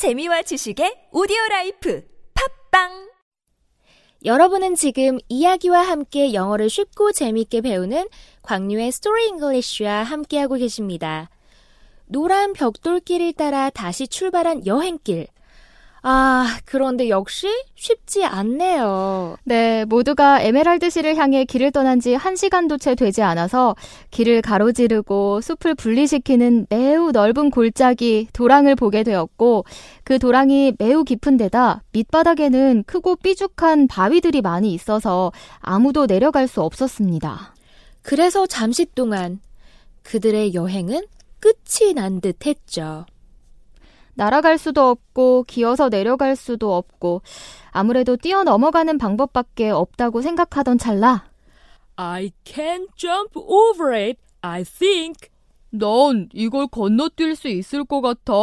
재미와 지식의 오디오 라이프 팟빵 여러분은 지금 이야기와 함께 영어를 쉽고 재밌게 배우는 광유의 Story English와 함께하고 계십니다. 노란 벽돌길을 따라 다시 출발한 여행길. 아, 그런데 역시 쉽지 않네요. 네, 모두가 에메랄드시를 향해 길을 떠난 지 1시간도 채 되지 않아서 길을 가로지르고 숲을 분리시키는 매우 넓은 골짜기 도랑을 보게 되었고 그 도랑이 매우 깊은 데다 밑바닥에는 크고 삐죽한 바위들이 많이 있어서 아무도 내려갈 수 없었습니다. 그래서 잠시 동안 그들의 여행은 끝이 난 듯 했죠. 날아갈 수도 없고 기어서 내려갈 수도 없고 아무래도 뛰어 넘어가는 방법밖에 없다고 생각하던 찰나 I can jump over it, I think. 넌 이걸 건너뛸 수 있을 것 같아.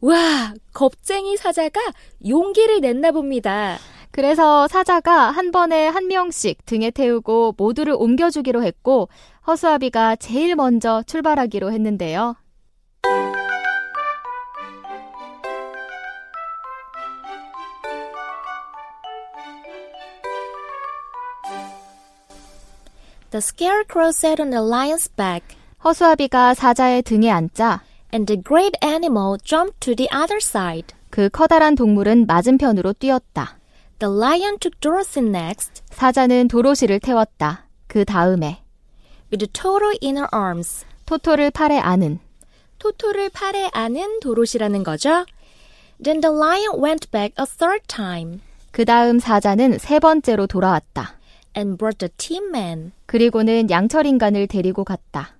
와, 겁쟁이 사자가 용기를 냈나 봅니다. 그래서 사자가 한 번에 한 명씩 등에 태우고 모두를 옮겨주기로 했고 허수아비가 제일 먼저 출발하기로 했는데요. The scarecrow sat on the lion's back, 허수아비가 사자의 등에 앉자 and the great animal jumped to the other side. 그 커다란 동물은 맞은편으로 뛰었다. The lion took Dorothy next, 사자는 도로시를 태웠다. 그 다음에 with the total in her arms. 토토를 팔에 안은 토토를 팔에 안은 도로시라는 거죠. Then the lion went back a third time 그 다음 사자는 세 번째로 돌아왔다. And brought the tin man. 그리고는 양철 인간을 데리고 갔다.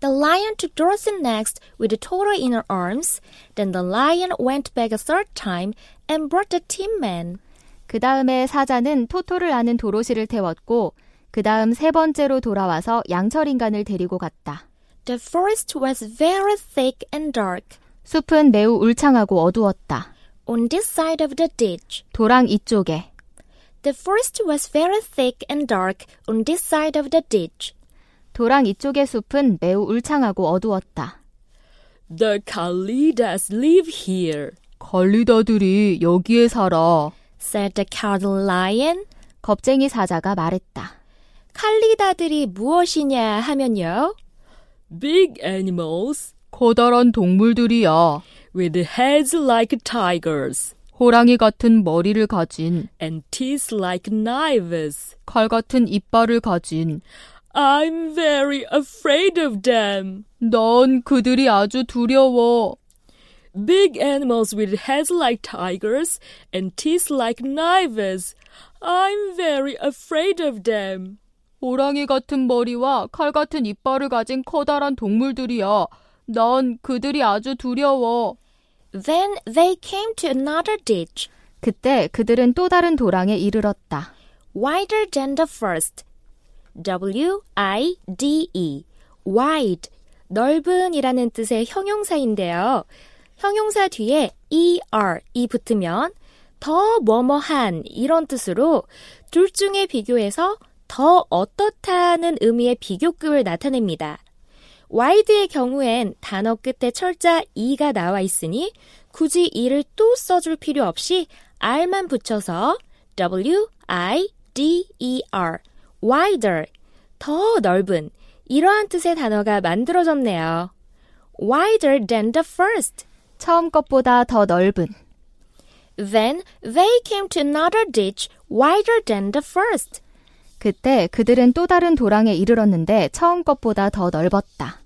The lion took Dorothy next with the total in her arms. Then the lion went back a third time and brought the tin man. 그 다음에 사자는 토토를 아는 도로시를 태웠고 그 다음 세 번째로 돌아와서 양철 인간을 데리고 갔다. The forest was very thick and dark. 숲은 매우 울창하고 어두웠다. On this side of the ditch, 도랑 이쪽에 the forest was very thick and dark on this side of the ditch. 도랑 이쪽의 숲은 매우 울창하고 어두웠다. The Kalidas live here. 관리다들이 여기에 살아. said the cowardly lion. 겁쟁이 사자가 말했다. 칼리다들이 무엇이냐 하면요. Big animals. 커다란 동물들이야. With heads like tigers. 호랑이 같은 머리를 가진 and teeth like knives. 칼 같은 이빨을 가진 I'm very afraid of them. 넌 그들이 아주 두려워. Big animals with heads like tigers and teeth like knives. I'm very afraid of them. 호랑이 같은 머리와 칼 같은 이빨을 가진 커다란 동물들이야. 난 그들이 아주 두려워. Then they came to another ditch, 그때 그들은 또 다른 도랑에 이르렀다. wider than the first. W-I-D-E. wide. 넓은이라는 뜻의 형용사인데요. 형용사 뒤에 er이 붙으면 더 뭐뭐한 이런 뜻으로 둘 중에 비교해서 더 어떻다는 의미의 비교급을 나타냅니다. Wide의 경우엔 단어 끝에 철자 e가 나와 있으니 굳이 e를 또 써줄 필요 없이 r만 붙여서 w-i-d-e-r wider 더 넓은 이러한 뜻의 단어가 만들어졌네요. wider than the first. 처음 것보다 더 넓은 Then they came to another ditch wider than the first. 그때 그들은 또 다른 도랑에 이르렀는데 처음 것보다 더 넓었다.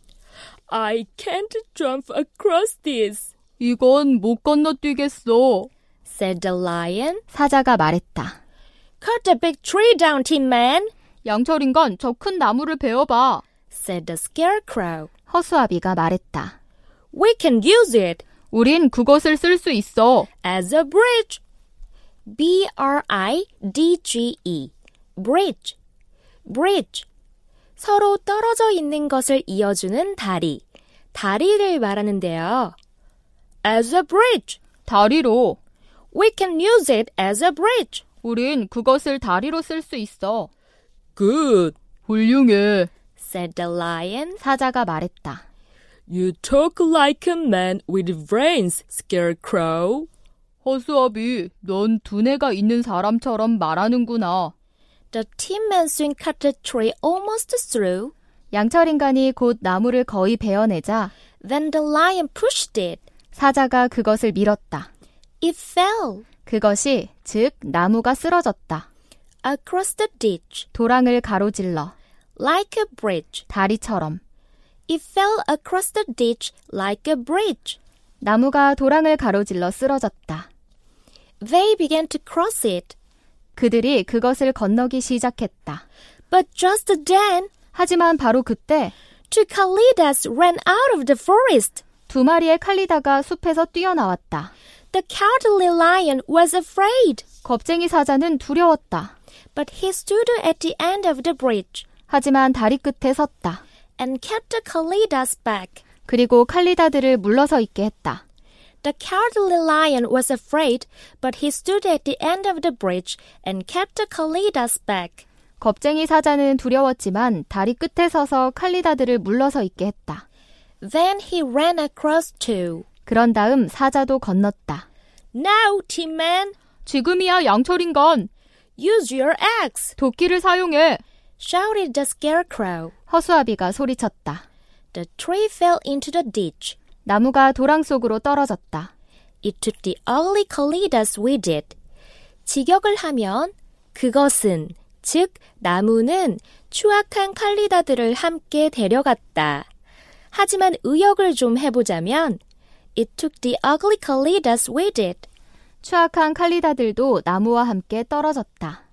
I can't jump across this. 이건 못 건너뛰겠어. said the lion. 사자가 말했다. Cut the big tree down, Tin Man, 양철 인간 저큰 나무를 베어봐. said the scarecrow. 허수아비가 말했다. We can use it 우린 그것을 쓸 수 있어. as a bridge. B-R-I-D-G-E. bridge. bridge. 서로 떨어져 있는 것을 이어주는 다리. 다리를 말하는데요. as a bridge. 다리로. We can use it as a bridge. 우린 그것을 다리로 쓸 수 있어. Good. 훌륭해. said the lion. 사자가 말했다. You talk like a man with brains, Scarecrow. 허수아비, 넌 두뇌가 있는 사람처럼 말하는구나. The tin man soon cut the tree almost through. 양철 인간이 곧 나무를 거의 베어내자 Then the lion pushed it. 사자가 그것을 밀었다. It fell 그것이 즉 나무가 쓰러졌다. across the ditch 도랑을 가로질러 like a bridge. 다리처럼 It fell across the ditch like a bridge. 나무가 도랑을 가로질러 쓰러졌다. They began to cross it. 그들이 그것을 건너기 시작했다. But just then, 하지만 바로 그때 two Kalidas ran out of the forest. 두 마리의 칼리다가 숲에서 뛰어나왔다. The cowardly lion was afraid, 겁쟁이 사자는 두려웠다. but he stood at the end of the bridge 하지만 다리 끝에 섰다. and kept the Kalidas back. 그리고 칼리다들을 물러서 있게 했다. The cowardly lion was afraid, but he stood at the end of the bridge and kept the Kalidas back. 겁쟁이 사자는 두려웠지만 다리 끝에 서서 칼리다들을 물러서 있게 했다. Then he ran across too. 그런 다음 사자도 건넜다. Now, Tin Man, 지금이야 양철인간 use your axe, 도끼를 사용해 shouted the scarecrow. 허수아비가 소리쳤다. The tree fell into the ditch. 나무가 도랑 속으로 떨어졌다. It took the ugly Kalidas with it. 직역을 하면 그것은 즉 나무는 추악한 칼리다들을 함께 데려갔다. 하지만 의역을 좀 해보자면 It took the ugly Kalidas with it. 추악한 칼리다들도 나무와 함께 떨어졌다.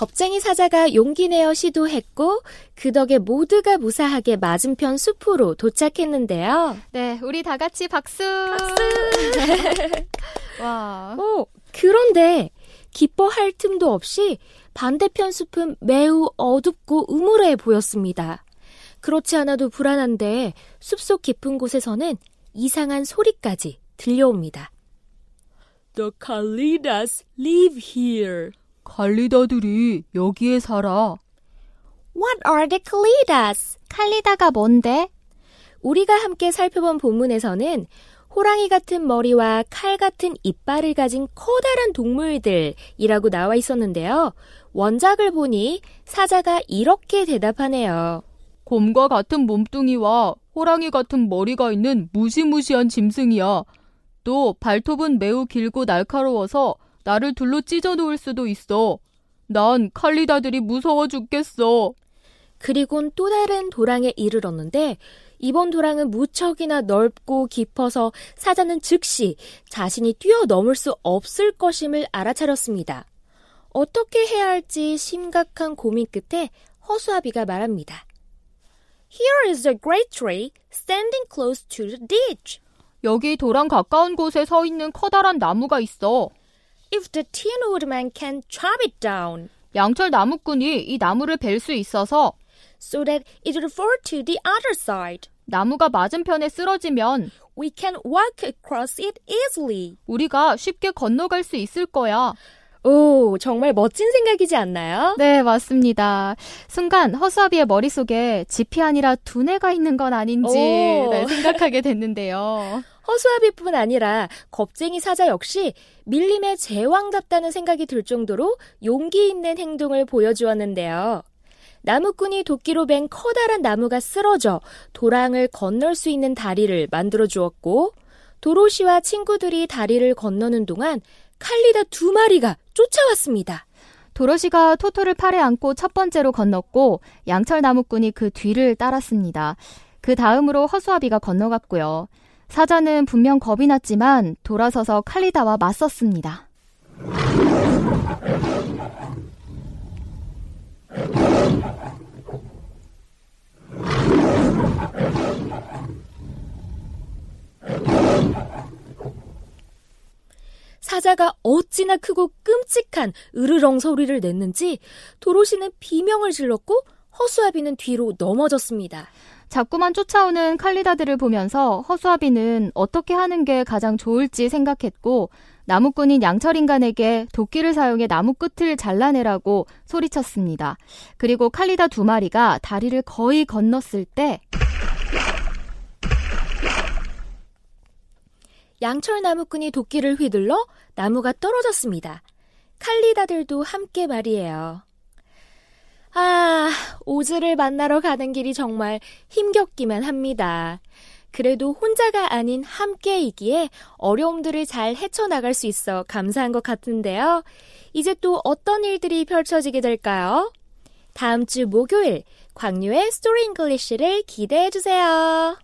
겁쟁이 사자가 용기 내어 시도했고 그 덕에 모두가 무사하게 맞은편 숲으로 도착했는데요. 네, 우리 다 같이 박수. 박수. 와. 어, 그런데 기뻐할 틈도 없이 반대편 숲은 매우 어둡고 음울해 보였습니다. 그렇지 않아도 불안한데 숲속 깊은 곳에서는 이상한 소리까지 들려옵니다. The Kalidas live here. 칼리다들이 여기에 살아. What are the Kalidas? 칼리다가 뭔데? 우리가 함께 살펴본 본문에서는 호랑이 같은 머리와 칼 같은 이빨을 가진 커다란 동물들이라고 나와 있었는데요. 원작을 보니 사자가 이렇게 대답하네요. 곰과 같은 몸뚱이와 호랑이 같은 머리가 있는 무시무시한 짐승이야. 또 발톱은 매우 길고 날카로워서 나를 둘로 찢어 놓을 수도 있어. 난 칼리다들이 무서워 죽겠어. 그리곤 또 다른 도랑에 이르렀는데 이번 도랑은 무척이나 넓고 깊어서 사자는 즉시 자신이 뛰어넘을 수 없을 것임을 알아차렸습니다. 어떻게 해야 할지 심각한 고민 끝에 허수아비가 말합니다. Here is a great tree standing close to the ditch. 여기 도랑 가까운 곳에 서 있는 커다란 나무가 있어. If the tin woodman can chop it down 양철 나무꾼이 이 나무를 벨 수 있어서 so that it will fall to the other side, 나무가 맞은편에 쓰러지면 we can walk across it easily. 우리가 쉽게 건너갈 수 있을 거야. 오, 정말 멋진 생각이지 않나요? 네, 맞습니다. 순간 허수아비의 머릿속에 짚이 아니라 두뇌가 있는 건 아닌지 오. 네, 생각하게 됐는데요. 허수아비뿐 아니라 겁쟁이 사자 역시 밀림의 제왕답다는 생각이 들 정도로 용기 있는 행동을 보여주었는데요. 나무꾼이 도끼로 벤 커다란 나무가 쓰러져 도랑을 건널 수 있는 다리를 만들어 주었고 도로시와 친구들이 다리를 건너는 동안 칼리다 두 마리가 쫓아왔습니다. 도로시가 토토를 팔에 안고 첫 번째로 건넜고 양철 나무꾼이 그 뒤를 따랐습니다. 그 다음으로 허수아비가 건너갔고요. 사자는 분명 겁이 났지만 돌아서서 칼리다와 맞섰습니다. 사자가 어찌나 크고 끔찍한 으르렁 소리를 냈는지 도로시는 비명을 질렀고 허수아비는 뒤로 넘어졌습니다. 자꾸만 쫓아오는 칼리다들을 보면서 허수아비는 어떻게 하는 게 가장 좋을지 생각했고 나무꾼인 양철인간에게 도끼를 사용해 나무 끝을 잘라내라고 소리쳤습니다. 그리고 칼리다 두 마리가 다리를 거의 건넜을 때 양철 나무꾼이 도끼를 휘둘러 나무가 떨어졌습니다. 칼리다들도 함께 말이에요. 아, 오즈를 만나러 가는 길이 정말 힘겹기만 합니다. 그래도 혼자가 아닌 함께이기에 어려움들을 잘 헤쳐나갈 수 있어 감사한 것 같은데요. 이제 또 어떤 일들이 펼쳐지게 될까요? 다음 주 목요일 광유의 Story English를 기대해 주세요.